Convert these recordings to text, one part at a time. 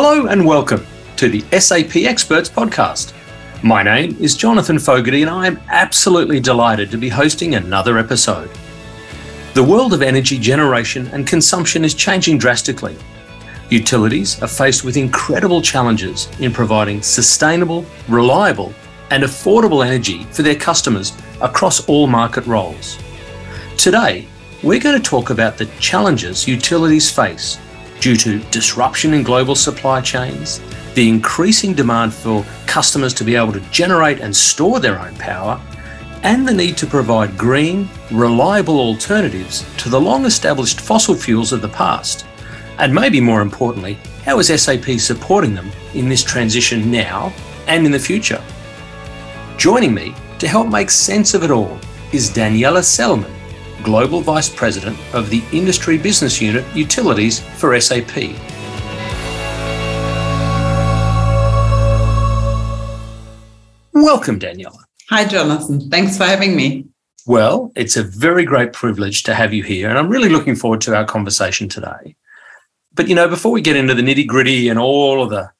Hello and welcome to the SAP Experts Podcast. My name is Jonathan Fogarty and I am absolutely delighted to be hosting another episode. The world of energy generation and consumption is changing drastically. Utilities are faced with incredible challenges in providing sustainable, reliable, and affordable energy for their customers across all market roles. Today, we're going to talk about the challenges utilities face due to disruption in global supply chains, the increasing demand for customers to be able to generate and store their own power, and the need to provide green, reliable alternatives to the long established fossil fuels of the past. And maybe more importantly, how is SAP supporting them in this transition now and in the future? Joining me to help make sense of it all is Daniela Selman, Global Vice President of the Industry Business Unit Utilities for SAP. Welcome, Daniela. Hi, Jonathan. Thanks for having me. Well, it's a very great privilege to have you here, and I'm really looking forward to our conversation today. But, you know, before we get into the nitty gritty and all of the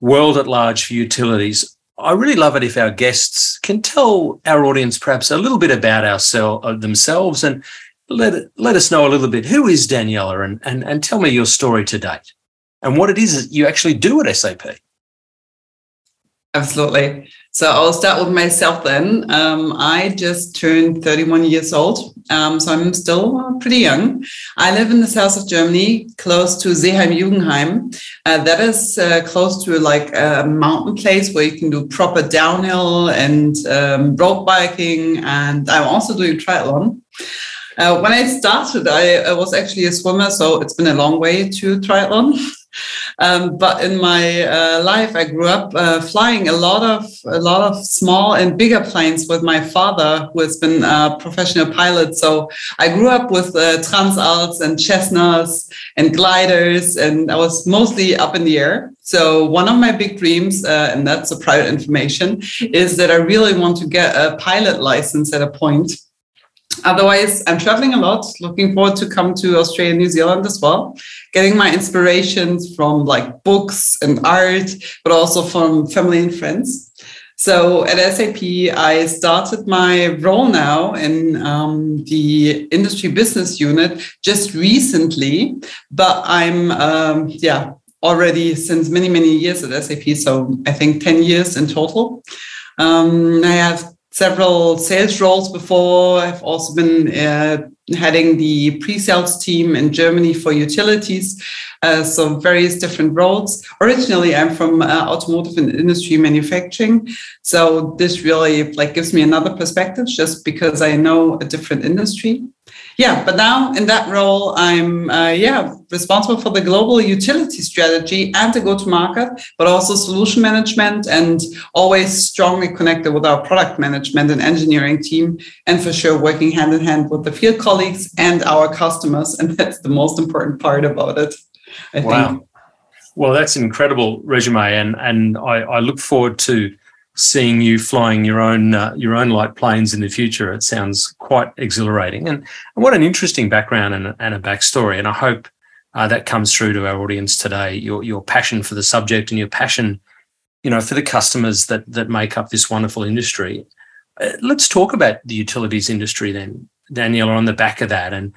world at large for utilities, I really love it if our guests can tell our audience perhaps a little bit about ourselves, uh, themselves, and let let us know a little bit who is Daniela, and and and tell me your story to date, and what it is you actually do at SAP. Absolutely. So I'll start with myself then. Um, I just turned 31 years old, um, so I'm still uh, pretty young. I live in the south of Germany, close to Seeheim-Jugenheim. Uh, that is uh, close to like a mountain place where you can do proper downhill and um, road biking, and I'm also doing triathlon. Uh, when I started, I, I was actually a swimmer, so it's been a long way to triathlon. Um, but in my uh, life, I grew up uh, flying a lot of a lot of small and bigger planes with my father, who has been a professional pilot. So I grew up with uh, Transalps and Cessnas and gliders, and I was mostly up in the air. So one of my big dreams, uh, and that's a private information, is that I really want to get a pilot license at a point otherwise i'm traveling a lot looking forward to come to australia and new zealand as well getting my inspirations from like books and art but also from family and friends. So at sap i started my role now in um, the industry business unit just recently but i'm um, yeah already since many many years at sap so i think 10 years in total. Um, i have several sales roles before. I've also been uh, heading the pre-sales team in Germany for utilities. Uh, so various different roles. Originally, I'm from uh, automotive and industry manufacturing. So this really like gives me another perspective just because I know a different industry yeah but now in that role i'm uh, yeah responsible for the global utility strategy and the go to market but also solution management and always strongly connected with our product management and engineering team and for sure working hand in hand with the field colleagues and our customers and that's the most important part about it i wow. think well that's an incredible resume and and I, I look forward to seeing you flying your own uh, your own light planes in the future. It sounds quite exhilarating, and, and what an interesting background and, and a backstory. And I hope uh, that comes through to our audience today. Your your passion for the subject and your passion, you know, for the customers that that make up this wonderful industry. Uh, let's talk about the utilities industry then, Daniela, on the back of that, and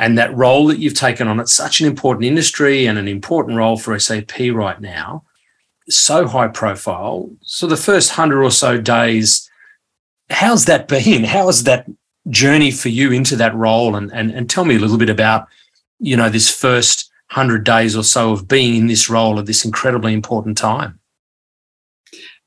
and that role that you've taken on. It's such an important industry and an important role for SAP right now so high profile. So the first hundred or so days, how's that been? How has that journey for you into that role? And and and tell me a little bit about, you know, this first hundred days or so of being in this role at this incredibly important time.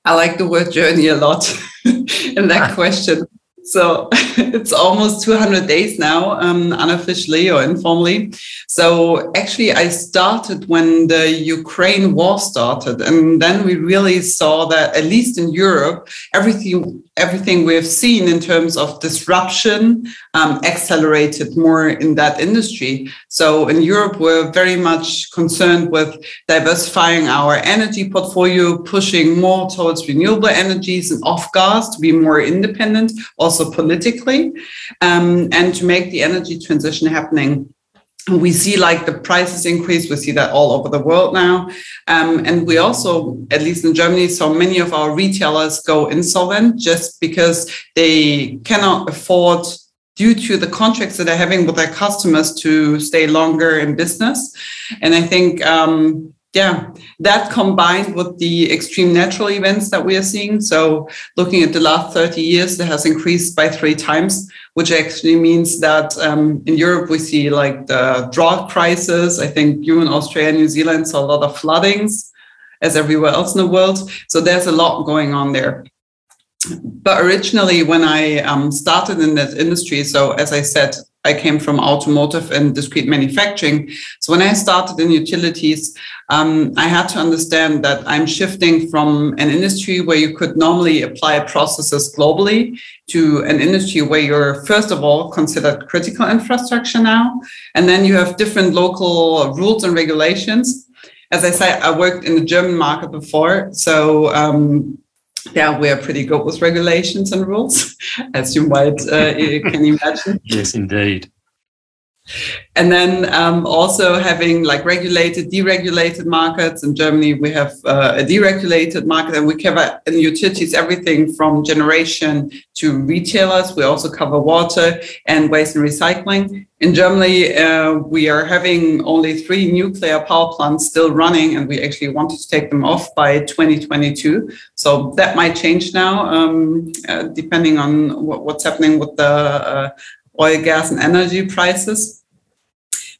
I like the word journey a lot in that question so it's almost 200 days now, um, unofficially or informally. So actually, I started when the Ukraine war started, and then we really saw that at least in Europe, everything everything we've seen in terms of disruption um, accelerated more in that industry. So in Europe, we're very much concerned with diversifying our energy portfolio, pushing more towards renewable energies and off gas to be more independent, also politically, um, and to make the energy transition happening. we see like the prices increase. We see that all over the world now. Um, and we also, at least in Germany, saw many of our retailers go insolvent just because they cannot afford due to the contracts that they're having with their customers to stay longer in business. And I think um, yeah, that combined with the extreme natural events that we are seeing. So, looking at the last 30 years, that has increased by three times, which actually means that um, in Europe, we see like the drought crisis. I think you in Australia, New Zealand saw a lot of floodings, as everywhere else in the world. So, there's a lot going on there. But originally, when I um, started in that industry, so as I said, I came from automotive and discrete manufacturing. So when I started in utilities, um, I had to understand that I'm shifting from an industry where you could normally apply processes globally to an industry where you're, first of all, considered critical infrastructure now. And then you have different local rules and regulations. As I said, I worked in the German market before. So um, yeah, we are pretty good with regulations and rules, as you might uh, can imagine. Yes, indeed. And then um, also having like regulated, deregulated markets. In Germany, we have uh, a deregulated market, and we cover in utilities everything from generation to retailers. We also cover water and waste and recycling. In Germany, uh, we are having only three nuclear power plants still running, and we actually wanted to take them off by 2022. So that might change now, um, uh, depending on what, what's happening with the uh, oil, gas, and energy prices.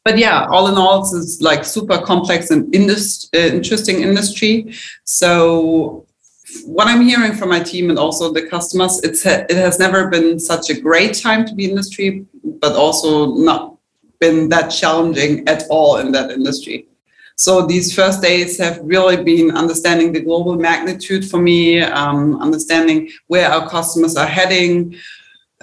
But yeah, all in all, it's like super complex and indus- uh, interesting industry. So what I'm hearing from my team and also the customers, it's it has never been such a great time to be industry, but also not been that challenging at all in that industry. So these first days have really been understanding the global magnitude for me, um, understanding where our customers are heading,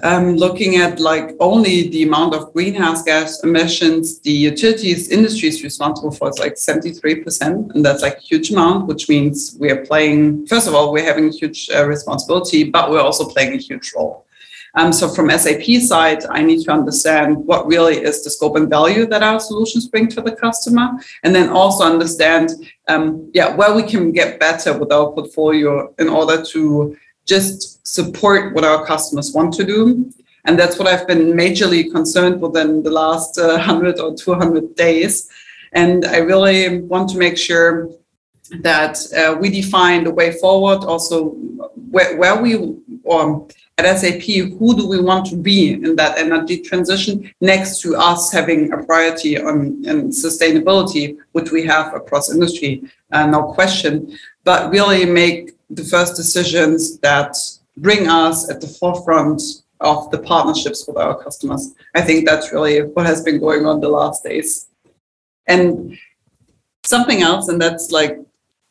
um, looking at like only the amount of greenhouse gas emissions the utilities industry is responsible for is like 73% and that's like a huge amount which means we are playing first of all we're having a huge uh, responsibility but we're also playing a huge role. Um, so from sap side i need to understand what really is the scope and value that our solutions bring to the customer and then also understand um, yeah where we can get better with our portfolio in order to just support what our customers want to do. And that's what I've been majorly concerned with in the last uh, 100 or 200 days. And I really want to make sure that uh, we define the way forward, also where, where we, or at SAP, who do we want to be in that energy transition next to us having a priority on sustainability, which we have across industry, uh, no question, but really make the first decisions that bring us at the forefront of the partnerships with our customers. I think that's really what has been going on the last days. And something else, and that's like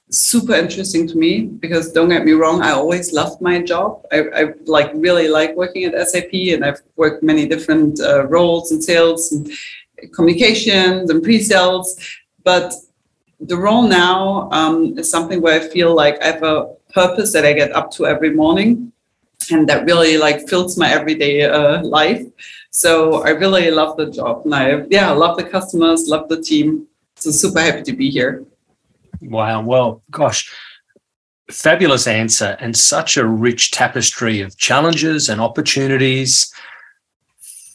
super interesting to me because don't get me wrong, I always loved my job. I, I like really like working at SAP, and I've worked many different uh, roles in sales and communications and pre-sales. But the role now um, is something where I feel like I have a purpose that I get up to every morning and that really like fills my everyday uh, life. So I really love the job and I, yeah, love the customers, love the team. So super happy to be here. Wow. Well, gosh, fabulous answer and such a rich tapestry of challenges and opportunities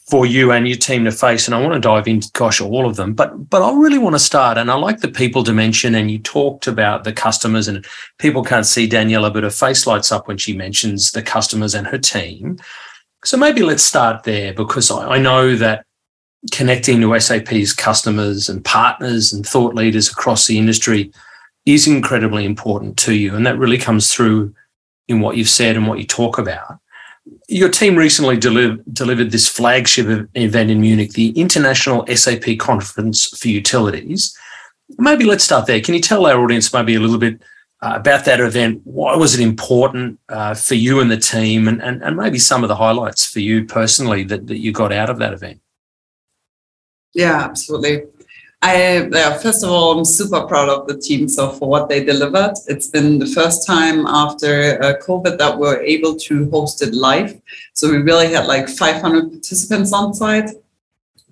for you and your team to face. And I want to dive into, gosh, all of them. But but I really want to start, and I like the people dimension. And you talked about the customers, and people can't see Daniela, but her face lights up when she mentions the customers and her team. So maybe let's start there because I, I know that connecting to SAP's customers and partners and thought leaders across the industry is incredibly important to you. And that really comes through in what you've said and what you talk about your team recently deli- delivered this flagship event in Munich, the International SAP Conference for Utilities. Maybe let's start there. Can you tell our audience maybe a little bit uh, about that event? Why was it important uh, for you and the team, and, and, and maybe some of the highlights for you personally that, that you got out of that event? Yeah, absolutely. I yeah, first of all, I'm super proud of the team so for what they delivered. It's been the first time after uh, COVID that we're able to host it live. So we really had like 500 participants on site,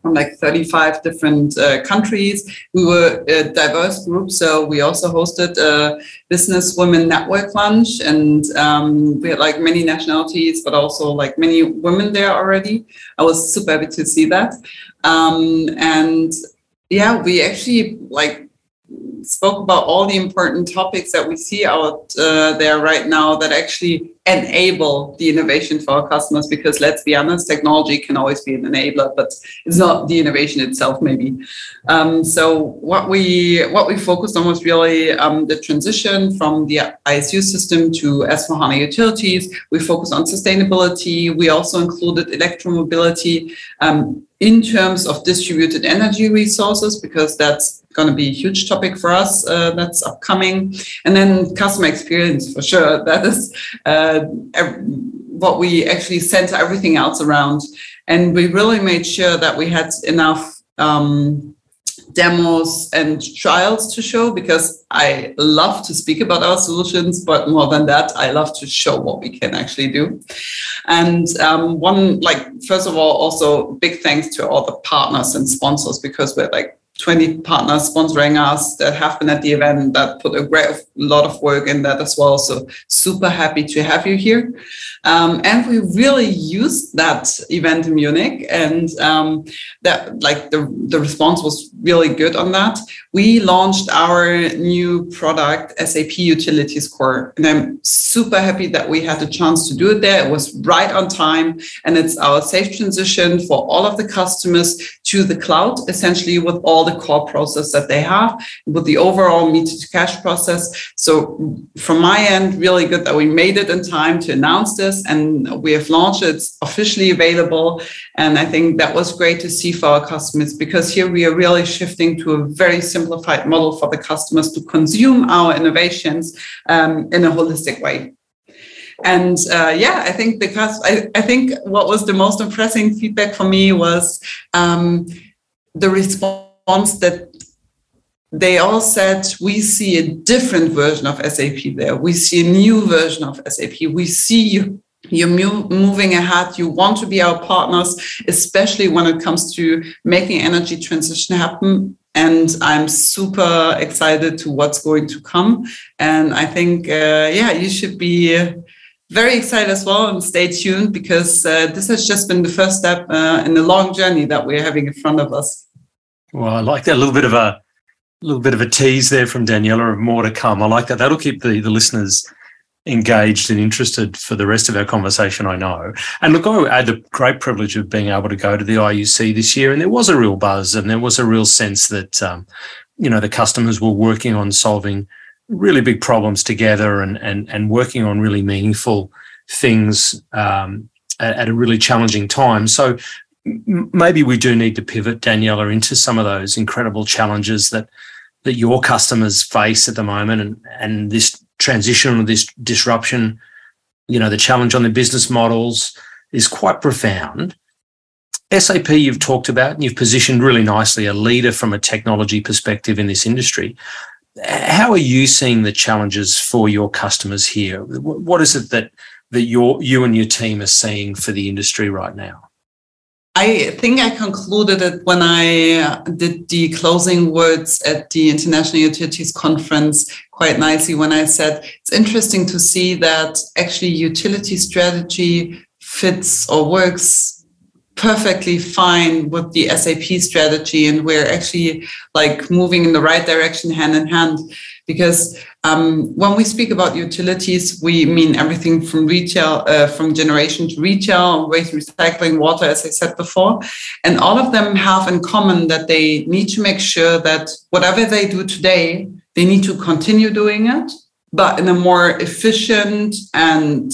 from like 35 different uh, countries. We were a diverse group, so we also hosted a business women network lunch, and um, we had like many nationalities, but also like many women there already. I was super happy to see that, um, and yeah, we actually like spoke about all the important topics that we see out uh, there right now that actually enable the innovation for our customers because let's be honest technology can always be an enabler but it's not the innovation itself maybe um, so what we what we focused on was really um, the transition from the IS-U system to S/4HANA utilities we focused on sustainability we also included electromobility um, in terms of distributed energy resources because that's going to be a huge topic for us uh, that's upcoming. And then customer experience for sure. That is uh, what we actually center everything else around. And we really made sure that we had enough um, demos and trials to show because I love to speak about our solutions, but more than that, I love to show what we can actually do. And um, one, like, first of all, also big thanks to all the partners and sponsors because we're like 20 partners sponsoring us that have been at the event that put a great lot of work in that as well. So super happy to have you here. Um, and we really used that event in Munich and um, that like the, the response was really good on that. We launched our new product, SAP Utilities Core. And I'm super happy that we had the chance to do it there. It was right on time. And it's our safe transition for all of the customers to the cloud, essentially with all the core process that they have, with the overall meter to cash process. So from my end, really good that we made it in time to announce this and we have launched it. It's officially available. And I think that was great to see for our customers because here we are really shifting to a very simplified model for the customers to consume our innovations um, in a holistic way. And uh, yeah, I think the I, I, think what was the most impressive feedback for me was um, the response that they all said we see a different version of SAP there. We see a new version of SAP. We see you you're moving ahead you want to be our partners especially when it comes to making energy transition happen and i'm super excited to what's going to come and i think uh, yeah you should be very excited as well and stay tuned because uh, this has just been the first step uh, in the long journey that we're having in front of us well i like that little bit of a a little bit of a tease there from Daniela of more to come. I like that. That'll keep the, the listeners engaged and interested for the rest of our conversation, I know. And look, I had the great privilege of being able to go to the IUC this year, and there was a real buzz and there was a real sense that, um, you know, the customers were working on solving really big problems together and, and, and working on really meaningful things um, at, at a really challenging time. So maybe we do need to pivot, Daniela, into some of those incredible challenges that that your customers face at the moment and, and this transition or this disruption, you know, the challenge on the business models is quite profound. SAP, you've talked about, and you've positioned really nicely a leader from a technology perspective in this industry. How are you seeing the challenges for your customers here? What is it that that your you and your team are seeing for the industry right now? I think I concluded it when I uh, did the closing words at the International Utilities Conference quite nicely when I said it's interesting to see that actually utility strategy fits or works perfectly fine with the SAP strategy and we're actually like moving in the right direction hand in hand because um, when we speak about utilities, we mean everything from retail, uh, from generation to retail, waste recycling, water, as I said before. And all of them have in common that they need to make sure that whatever they do today, they need to continue doing it, but in a more efficient and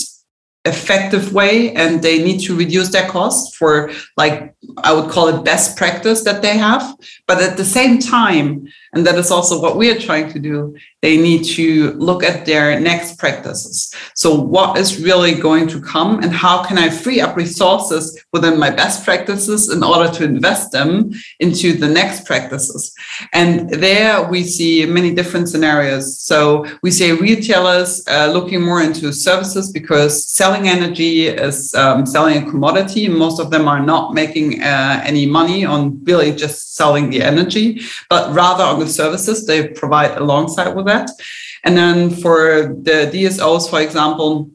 effective way and they need to reduce their costs for like i would call it best practice that they have. But at the same time And that is also what we are trying to do. They need to look at their next practices. So, what is really going to come, and how can I free up resources within my best practices in order to invest them into the next practices? And there we see many different scenarios. So, we see retailers uh, looking more into services because selling energy is um, selling a commodity. Most of them are not making uh, any money on really just selling the energy, but rather services they provide alongside with that. And then for the DSOs, for example,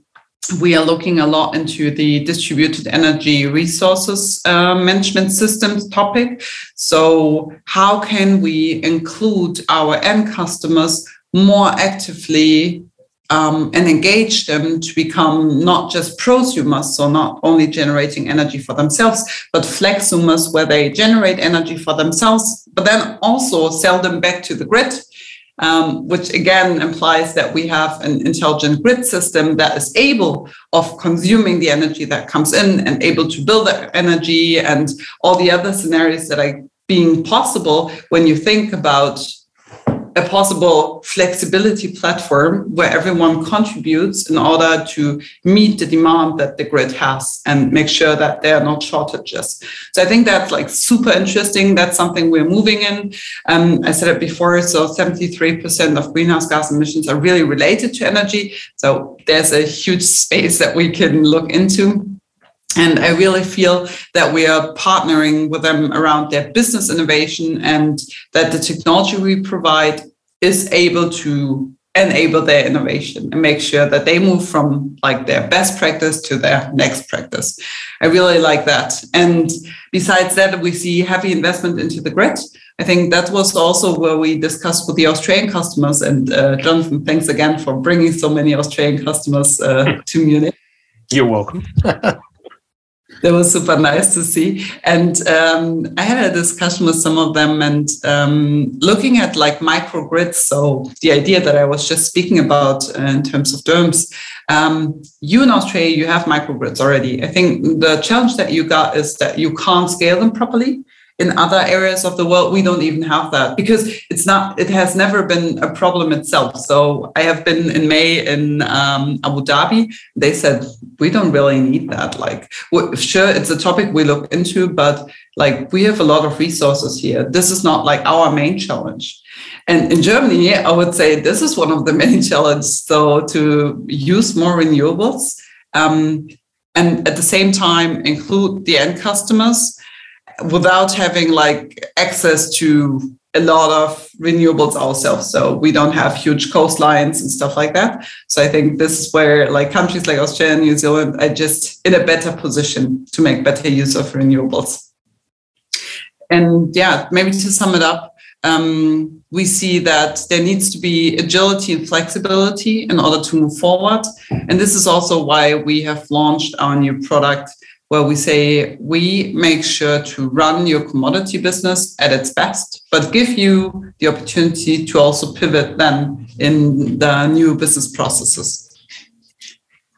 we are looking a lot into the distributed energy resources uh, management systems topic. So, how can we include our end customers more actively um, and engage them to become not just prosumers, so not only generating energy for themselves, but flexumers, where they generate energy for themselves, but then also sell them back to the grid. Um, which again implies that we have an intelligent grid system that is able of consuming the energy that comes in and able to build that energy and all the other scenarios that are being possible when you think about a possible flexibility platform where everyone contributes in order to meet the demand that the grid has and make sure that there are not shortages. So I think that's like super interesting. That's something we're moving in. Um, I said it before. So 73% of greenhouse gas emissions are really related to energy. So there's a huge space that we can look into. And I really feel that we are partnering with them around their business innovation and that the technology we provide is able to enable their innovation and make sure that they move from like their best practice to their next practice. I really like that. And besides that, we see heavy investment into the grid. I think that was also where we discussed with the Australian customers. And uh, Jonathan, thanks again for bringing so many Australian customers uh, to Munich. You're welcome. that was super nice to see. And um, I had a discussion with some of them and um, looking at like microgrids. So the idea that I was just speaking about uh, in terms of terms, um, you in Australia, you have microgrids already. I think the challenge that you got is that you can't scale them properly in other areas of the world we don't even have that because it's not it has never been a problem itself. So i have been in may in um, abu dhabi. They said we don't really need that. Like sure it's a topic we look into but like we have a lot of resources here. This is not like our main challenge. And in germany i would say this is one of the many challenges so to use more renewables um, and at the same time include the end customers without having like access to a lot of renewables ourselves. So we don't have huge coastlines and stuff like that. So I think this is where like countries like Australia and New Zealand are just in a better position to make better use of renewables. And yeah, maybe to sum it up, um, we see that there needs to be agility and flexibility in order to move forward. And this is also why we have launched our new product where we say we make sure to run your commodity business at its best, but give you the opportunity to also pivot then in the new business processes.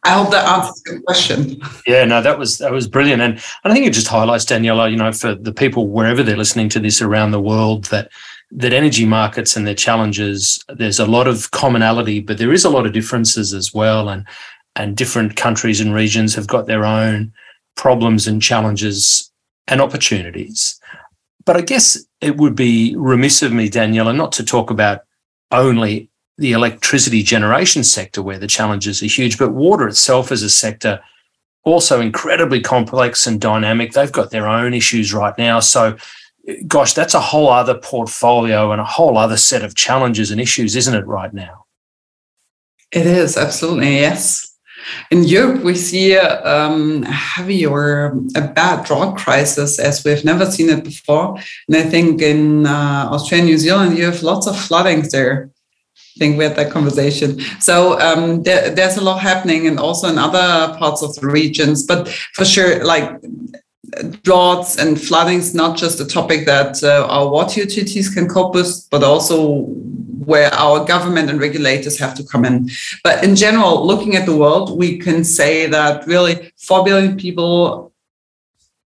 I hope that answers your question. Yeah, no, that was that was brilliant, and I think it just highlights Daniela. You know, for the people wherever they're listening to this around the world, that that energy markets and their challenges, there's a lot of commonality, but there is a lot of differences as well, and and different countries and regions have got their own problems and challenges and opportunities. But I guess it would be remiss of me, Daniela, not to talk about only the electricity generation sector where the challenges are huge, but water itself as a sector also incredibly complex and dynamic. They've got their own issues right now. So, gosh, that's a whole other portfolio and a whole other set of challenges and issues, isn't it, right now? It is, absolutely. Yes. In Europe, we see um, a heavy or a bad drought crisis as we've never seen it before. And I think in uh, Australia and New Zealand, you have lots of floodings there. I think we had that conversation. So um, there, there's a lot happening, and also in other parts of the regions. But for sure, like droughts and flooding is not just a topic that uh, our water utilities can cope with, but also where our government and regulators have to come in. But in general, looking at the world, we can say that really 4 billion people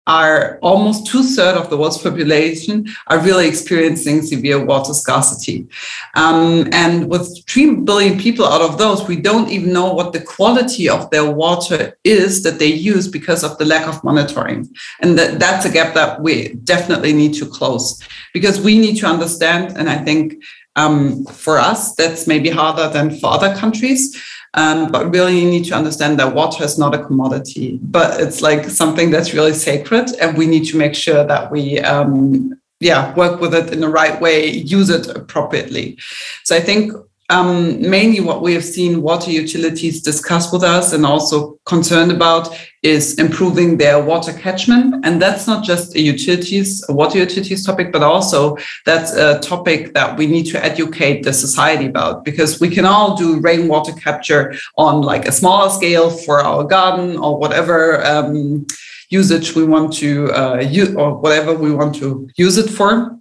are almost two thirds of the world's population are really experiencing severe water scarcity. Um, and with 3 billion people out of those, we don't even know what the quality of their water is that they use because of the lack of monitoring. And that, that's a gap that we definitely need to close because we need to understand, and I think um, for us, that's maybe harder than for other countries. Um, but really, you need to understand that water is not a commodity, but it's like something that's really sacred, and we need to make sure that we um, yeah work with it in the right way use it appropriately. So i think um, mainly what we have seen water utilities discuss with us and also concerned about is improving their water catchment. And that's not just a utilities, a water utilities topic, but also that's a topic that we need to educate the society about because we can all do rainwater capture on like a smaller scale for our garden or whatever um, usage we want to uh, use or whatever we want to use it for.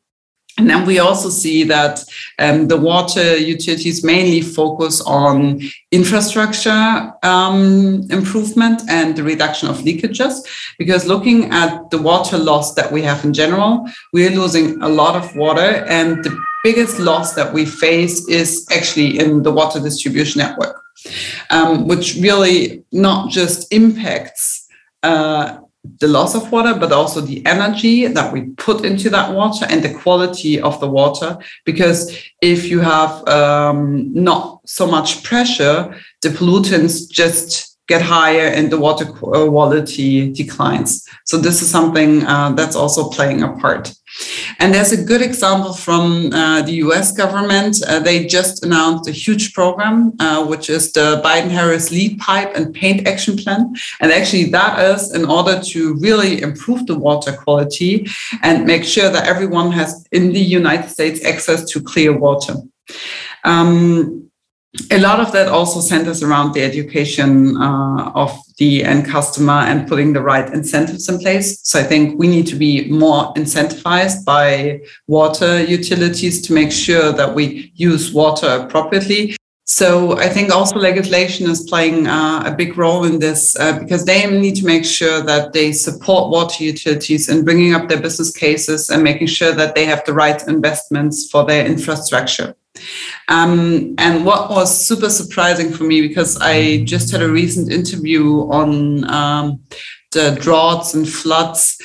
And then we also see that um, the water utilities mainly focus on infrastructure um, improvement and the reduction of leakages. Because looking at the water loss that we have in general, we're losing a lot of water. And the biggest loss that we face is actually in the water distribution network, um, which really not just impacts uh, the loss of water, but also the energy that we put into that water and the quality of the water. Because if you have um, not so much pressure, the pollutants just get higher and the water quality declines. So this is something uh, that's also playing a part. And there's a good example from uh, the US government. Uh, they just announced a huge program, uh, which is the Biden Harris Lead Pipe and Paint Action Plan. And actually, that is in order to really improve the water quality and make sure that everyone has in the United States access to clear water. Um, a lot of that also centers around the education uh, of the end customer and putting the right incentives in place. So I think we need to be more incentivized by water utilities to make sure that we use water appropriately. So I think also legislation is playing uh, a big role in this uh, because they need to make sure that they support water utilities in bringing up their business cases and making sure that they have the right investments for their infrastructure. Um, and what was super surprising for me, because I just had a recent interview on um, the droughts and floods,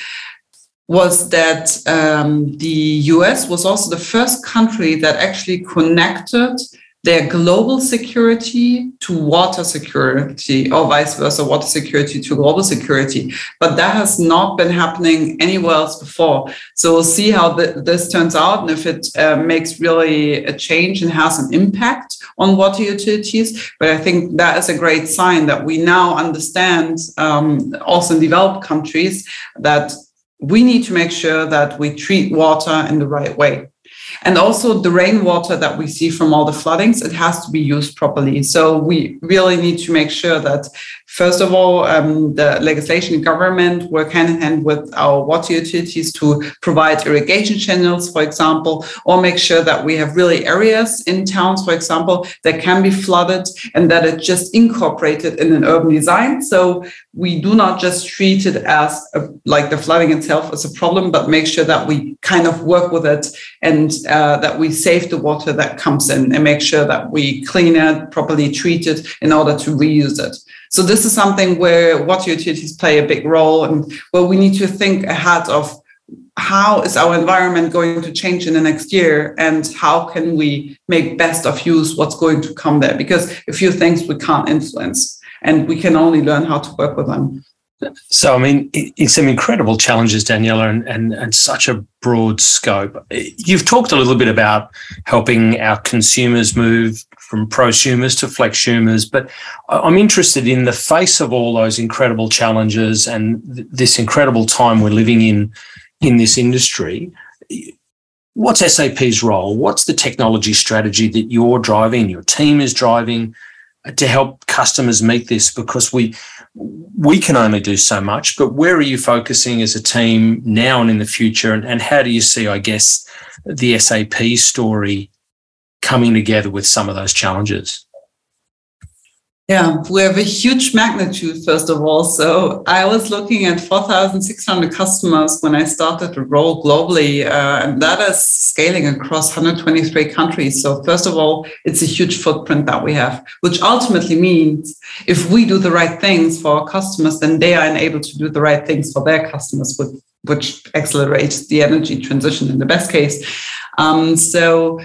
was that um, the US was also the first country that actually connected their global security to water security or vice versa water security to global security. But that has not been happening anywhere else before. So we'll see how this turns out and if it uh, makes really a change and has an impact on water utilities. But i think that is a great sign that we now understand um, also in developed countries that we need to make sure that we treat water in the right way and also the rainwater that we see from all the floodings, it has to be used properly. So we really need to make sure that First of all, um, the legislation and government work hand in hand with our water utilities to provide irrigation channels, for example, or make sure that we have really areas in towns, for example, that can be flooded and that it's just incorporated in an urban design. So we do not just treat it as a, like the flooding itself as a problem, but make sure that we kind of work with it and uh, that we save the water that comes in and make sure that we clean it, properly treat it in order to reuse it. So this is something where water utilities play a big role and where we need to think ahead of how is our environment going to change in the next year and how can we make best of use what's going to come there? Because a few things we can't influence and we can only learn how to work with them so, I mean, it's some incredible challenges, Daniela, and, and, and such a broad scope. You've talked a little bit about helping our consumers move from prosumers to flexumers, but I'm interested in the face of all those incredible challenges and this incredible time we're living in in this industry. What's SAP's role? What's the technology strategy that you're driving, your team is driving uh, to help customers meet this? Because we we can only do so much, but where are you focusing as a team now and in the future? And, and how do you see, I guess, the SAP story coming together with some of those challenges? Yeah, we have a huge magnitude, first of all. So I was looking at 4,600 customers when I started to roll globally, uh, and that is scaling across 123 countries. So, first of all, it's a huge footprint that we have, which ultimately means if we do the right things for our customers, then they are enabled to do the right things for their customers, which accelerates the energy transition in the best case. Um, so,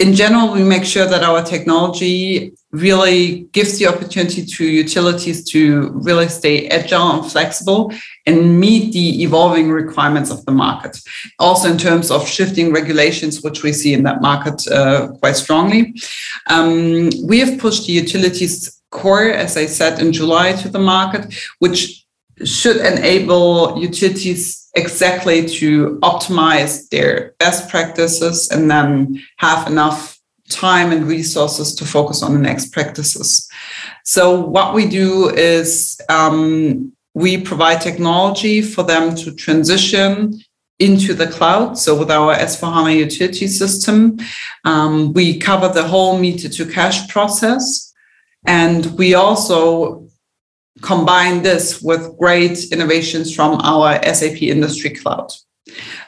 in general, we make sure that our technology really gives the opportunity to utilities to really stay agile and flexible and meet the evolving requirements of the market. Also, in terms of shifting regulations, which we see in that market uh, quite strongly. Um, we have pushed the utilities core, as I said in July, to the market, which should enable utilities exactly to optimize their best practices and then have enough time and resources to focus on the next practices. So, what we do is um, we provide technology for them to transition into the cloud. So, with our S/4HANA utility system, um, we cover the whole meter to cash process. And we also combine this with great innovations from our SAP Industry Cloud.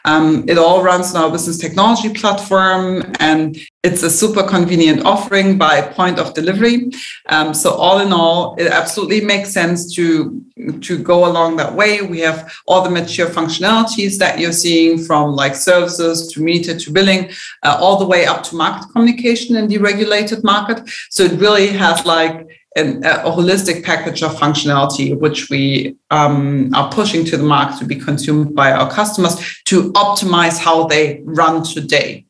Um, it all runs on our business technology platform, and it's a super convenient offering by point of delivery. Um, so all in all, it absolutely makes sense to to go along that way. We have all the mature functionalities that you're seeing from like services to meter to billing, uh, all the way up to market communication in the regulated market. So it really has like an, a holistic package of functionality, which we um, are pushing to the market to be consumed by our customers to optimize how they run today.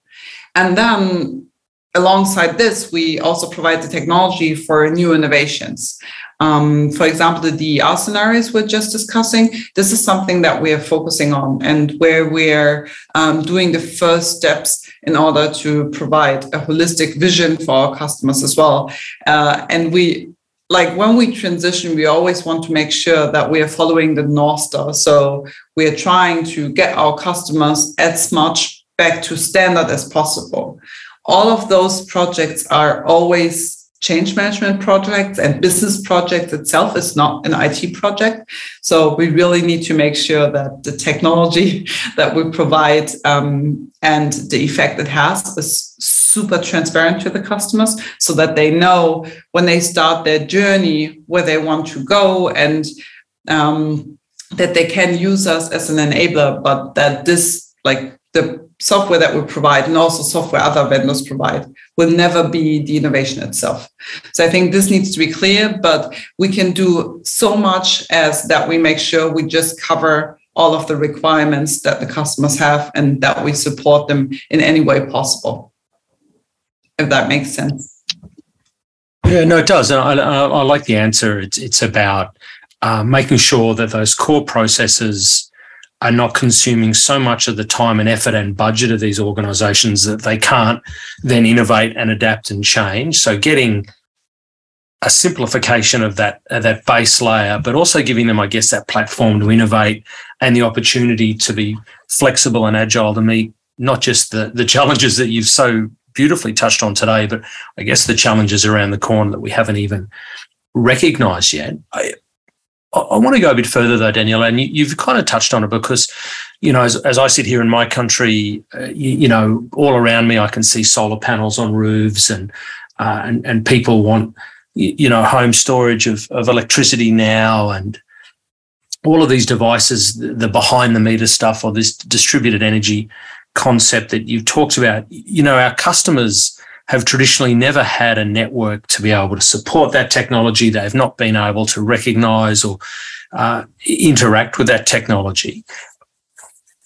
And then alongside this, we also provide the technology for new innovations. Um, for example, the DER scenarios we're just discussing, this is something that we are focusing on and where we're um, doing the first steps in order to provide a holistic vision for our customers as well. Uh, and we like when we transition, we always want to make sure that we are following the North Star. So we are trying to get our customers as much back to standard as possible. All of those projects are always change management projects and business projects itself is not an IT project. So we really need to make sure that the technology that we provide um, and the effect it has is super transparent to the customers so that they know when they start their journey where they want to go and um, that they can use us as an enabler, but that this, like the software that we provide and also software other vendors provide will never be the innovation itself. So I think this needs to be clear, but we can do so much as that we make sure we just cover all of the requirements that the customers have and that we support them in any way possible. If that makes sense. Yeah, no, it does. I, I, I like the answer. It's, it's about uh, making sure that those core processes are not consuming so much of the time and effort and budget of these organizations that they can't then innovate and adapt and change. So getting a simplification of that of that base layer, but also giving them, I guess, that platform to innovate and the opportunity to be flexible and agile to meet not just the the challenges that you've so beautifully touched on today, but I guess the challenges around the corner that we haven't even recognized yet. I, I want to go a bit further though, Danielle, and you, have kind of touched on it because, you know, as, as I sit here in my country, uh, you, you, know, all around me, I can see solar panels on roofs and uh, and, and people want, you know, home storage of, of electricity now and all of these devices, the behind the meter stuff or this distributed energy concept that you've talked about, you know, our customers have traditionally never had a network to be able to support that technology. They've not been able to recognize or uh, interact with that technology.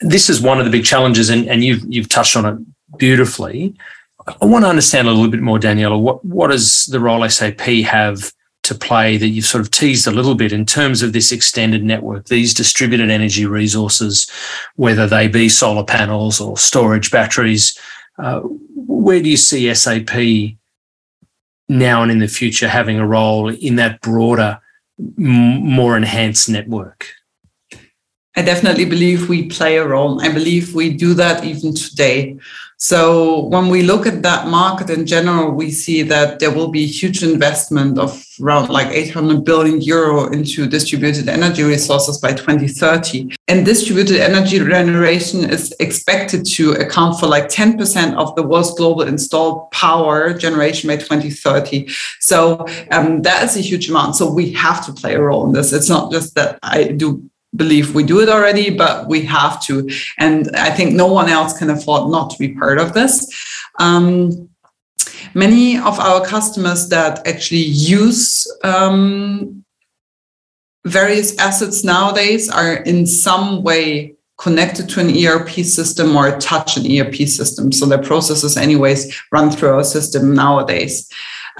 This is one of the big challenges, and, and you've, you've touched on it beautifully. I want to understand a little bit more, Daniela. What, what does the role SAP have to play that you've sort of teased a little bit in terms of this extended network, these distributed energy resources, whether they be solar panels or storage batteries? Uh, where do you see SAP now and in the future having a role in that broader, more enhanced network? I definitely believe we play a role. I believe we do that even today. So when we look at that market in general, we see that there will be huge investment of around like 800 billion euro into distributed energy resources by 2030. And distributed energy generation is expected to account for like 10% of the world's global installed power generation by 2030. So um, that is a huge amount. So we have to play a role in this. It's not just that I do believe we do it already, but we have to. And I think no one else can afford not to be part of this. Um, many of our customers that actually use um, various assets nowadays are in some way connected to an ERP system or touch an ERP system. So their processes, anyways, run through our system nowadays.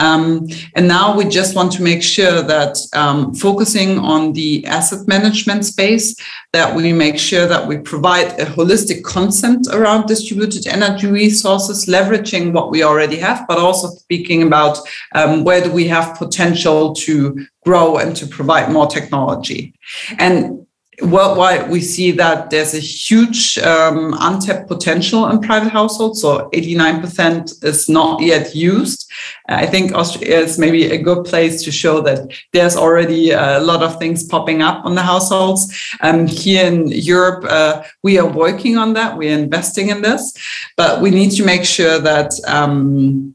Um, and now we just want to make sure that um, focusing on the asset management space, that we make sure that we provide a holistic concept around distributed energy resources, leveraging what we already have, but also speaking about um, where do we have potential to grow and to provide more technology. And worldwide, we see that there's a huge um, untapped potential in private households. So 89% is not yet used. I think Austria is maybe a good place to show that there's already a lot of things popping up on the households. Um, here in Europe, uh, we are working on that. We are investing in this, but we need to make sure that um,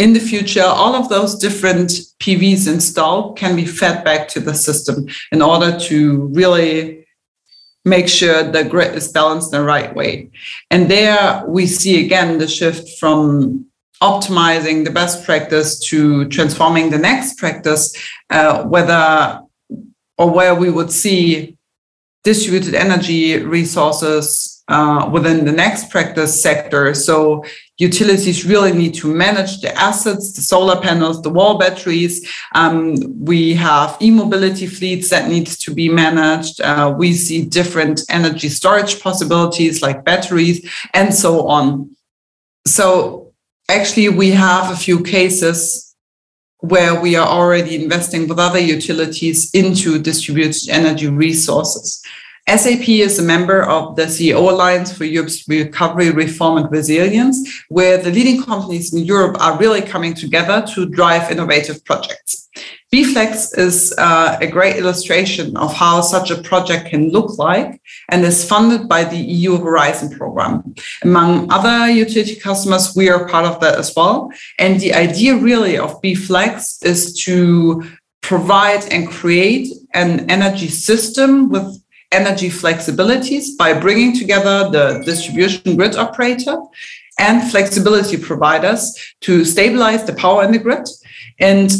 in the future, all of those different PVs installed can be fed back to the system in order to really make sure the grid is balanced the right way. And there we see again the shift from optimizing the best practice to transforming the next practice, uh, whether or where we would see distributed energy resources uh, within the next practice sector. So utilities really need to manage the assets, the solar panels, the wall batteries. Um, we have e-mobility fleets that needs to be managed. Uh, we see different energy storage possibilities like batteries and so on. So actually, we have a few cases where we are already investing with other utilities into distributed energy resources. SAP is a member of the CEO Alliance for Europe's Recovery, Reform and Resilience, where the leading companies in Europe are really coming together to drive innovative projects. BFlex is uh, a great illustration of how such a project can look like and is funded by the EU Horizon program. Among other utility customers, we are part of that as well. And the idea really of BFlex is to provide and create an energy system with energy flexibilities by bringing together the distribution grid operator and flexibility providers to stabilize the power in the grid and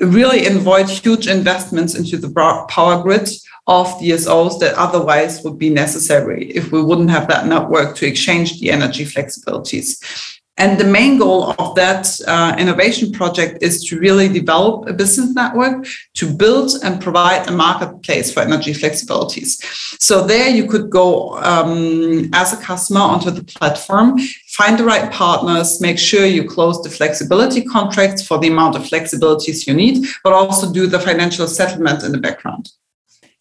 really avoid huge investments into the power grid of DSOs that otherwise would be necessary if we wouldn't have that network to exchange the energy flexibilities. And the main goal of that uh, innovation project is to really develop a business network to build and provide a marketplace for energy flexibilities. So there you could go um, as a customer onto the platform, find the right partners, make sure you close the flexibility contracts for the amount of flexibilities you need, but also do the financial settlement in the background.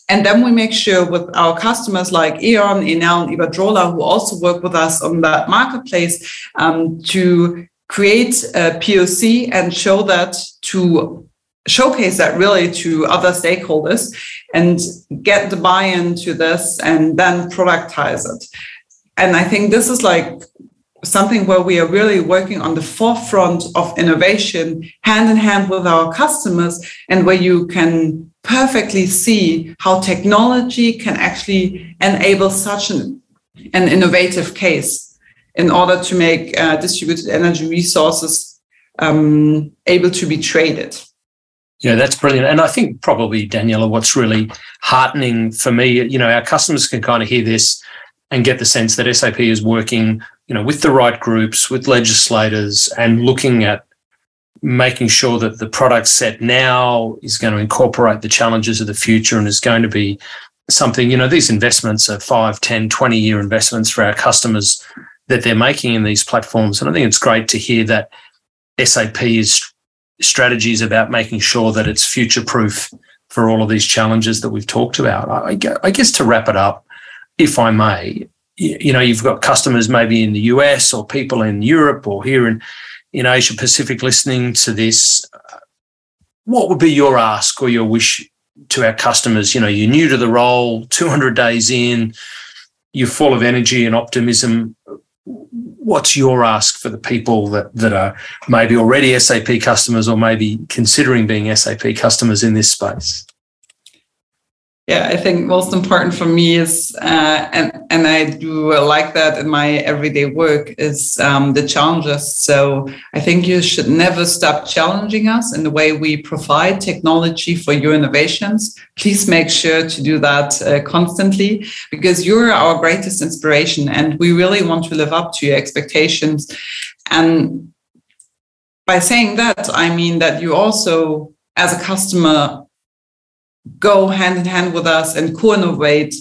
And then we make sure with our customers like E.ON, Enel, and Iberdrola, who also work with us on that marketplace, um, to create a POC and show that to showcase that really to other stakeholders and get the buy-in to this and then productize it. And I think this is like something where we are really working on the forefront of innovation hand in hand with our customers and where you can perfectly see how technology can actually enable such an, an innovative case in order to make uh, distributed energy resources um, able to be traded. Yeah, that's brilliant. And I think probably, Daniela, what's really heartening for me, you know, our customers can kind of hear this and get the sense that SAP is working, you know, with the right groups, with legislators, and looking at making sure that the product set now is going to incorporate the challenges of the future and is going to be something, you know, these investments are 5, 10, 20 year investments for our customers that they're making in these platforms. And I think it's great to hear that SAP's strategies about making sure that it's future proof for all of these challenges that we've talked about. I guess to wrap it up, if I may, you know, you've got customers maybe in the US or people in Europe or here in, in Asia Pacific listening to this. Uh, what would be your ask or your wish to our customers? You know, you're new to the role, 200 days in, you're full of energy and optimism. What's your ask for the people that, that are maybe already SAP customers or maybe considering being SAP customers in this space? Yeah i think most important for me is uh, and and i do like that in my everyday work is um, the challenges. So i think you should never stop challenging us in the way we provide technology for your innovations. Please make sure to do that uh, constantly because you're our greatest inspiration and we really want to live up to your expectations. And by saying that i mean that you also as a customer go hand in hand with us and co-innovate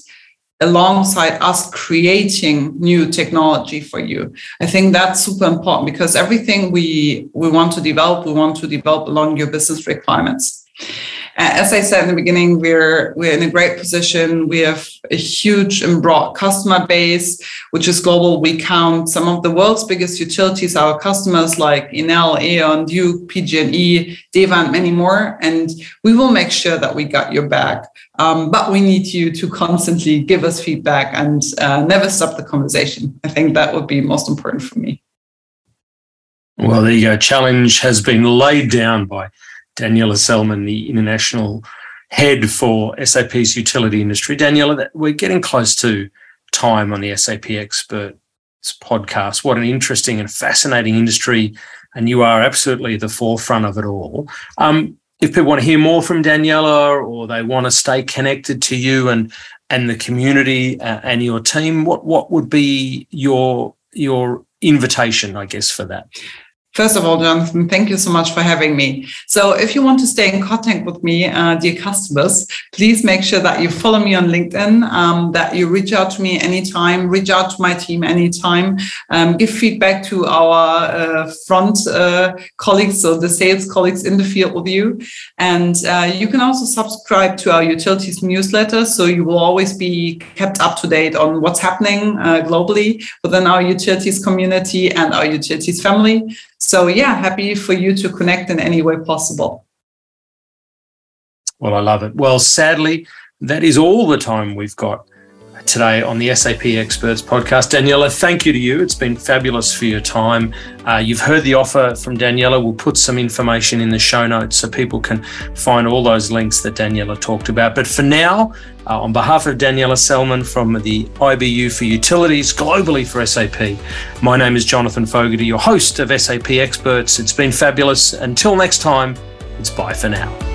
alongside us creating new technology for you. I think that's super important because everything we we want to develop we want to develop along your business requirements as I said in the beginning, we're we're in a great position. We have a huge and broad customer base, which is global. We count some of the world's biggest utilities, our customers like Enel, E.ON, Duke, PG&E, DEWA, and many more. And we will make sure that we got your back. Um, but we need you to constantly give us feedback and uh, never stop the conversation. I think that would be most important for me. Well, there you go. Challenge has been laid down by Daniela Selman, the international head for SAP's utility industry. Daniela, we're getting close to time on the SAP Experts podcast. What an interesting and fascinating industry, and you are absolutely the forefront of it all. Um, if people want to hear more from Daniela or they want to stay connected to you and and the community uh, and your team, what what would be your your invitation, I guess, for that? First of all, Jonathan, thank you so much for having me. So, if you want to stay in contact with me, uh, dear customers, please make sure that you follow me on LinkedIn, um, that you reach out to me anytime, reach out to my team anytime, um, give feedback to our uh, front uh, colleagues, so the sales colleagues in the field with you. And uh, you can also subscribe to our utilities newsletter, so you will always be kept up to date on what's happening uh, globally within our utilities community and our utilities family. So, yeah, happy for you to connect in any way possible. Well, I love it. Well, sadly, that is all the time we've got today on the SAP Experts podcast. Daniela, thank you to you. It's been fabulous for your time. Uh, you've heard the offer from Daniela. We'll put some information in the show notes so people can find all those links that Daniela talked about. But for now, uh, on behalf of Daniela Selman from the IBU for Utilities globally for SAP, my name is Jonathan Fogarty, your host of SAP Experts. It's been fabulous. Until next time, it's bye for now.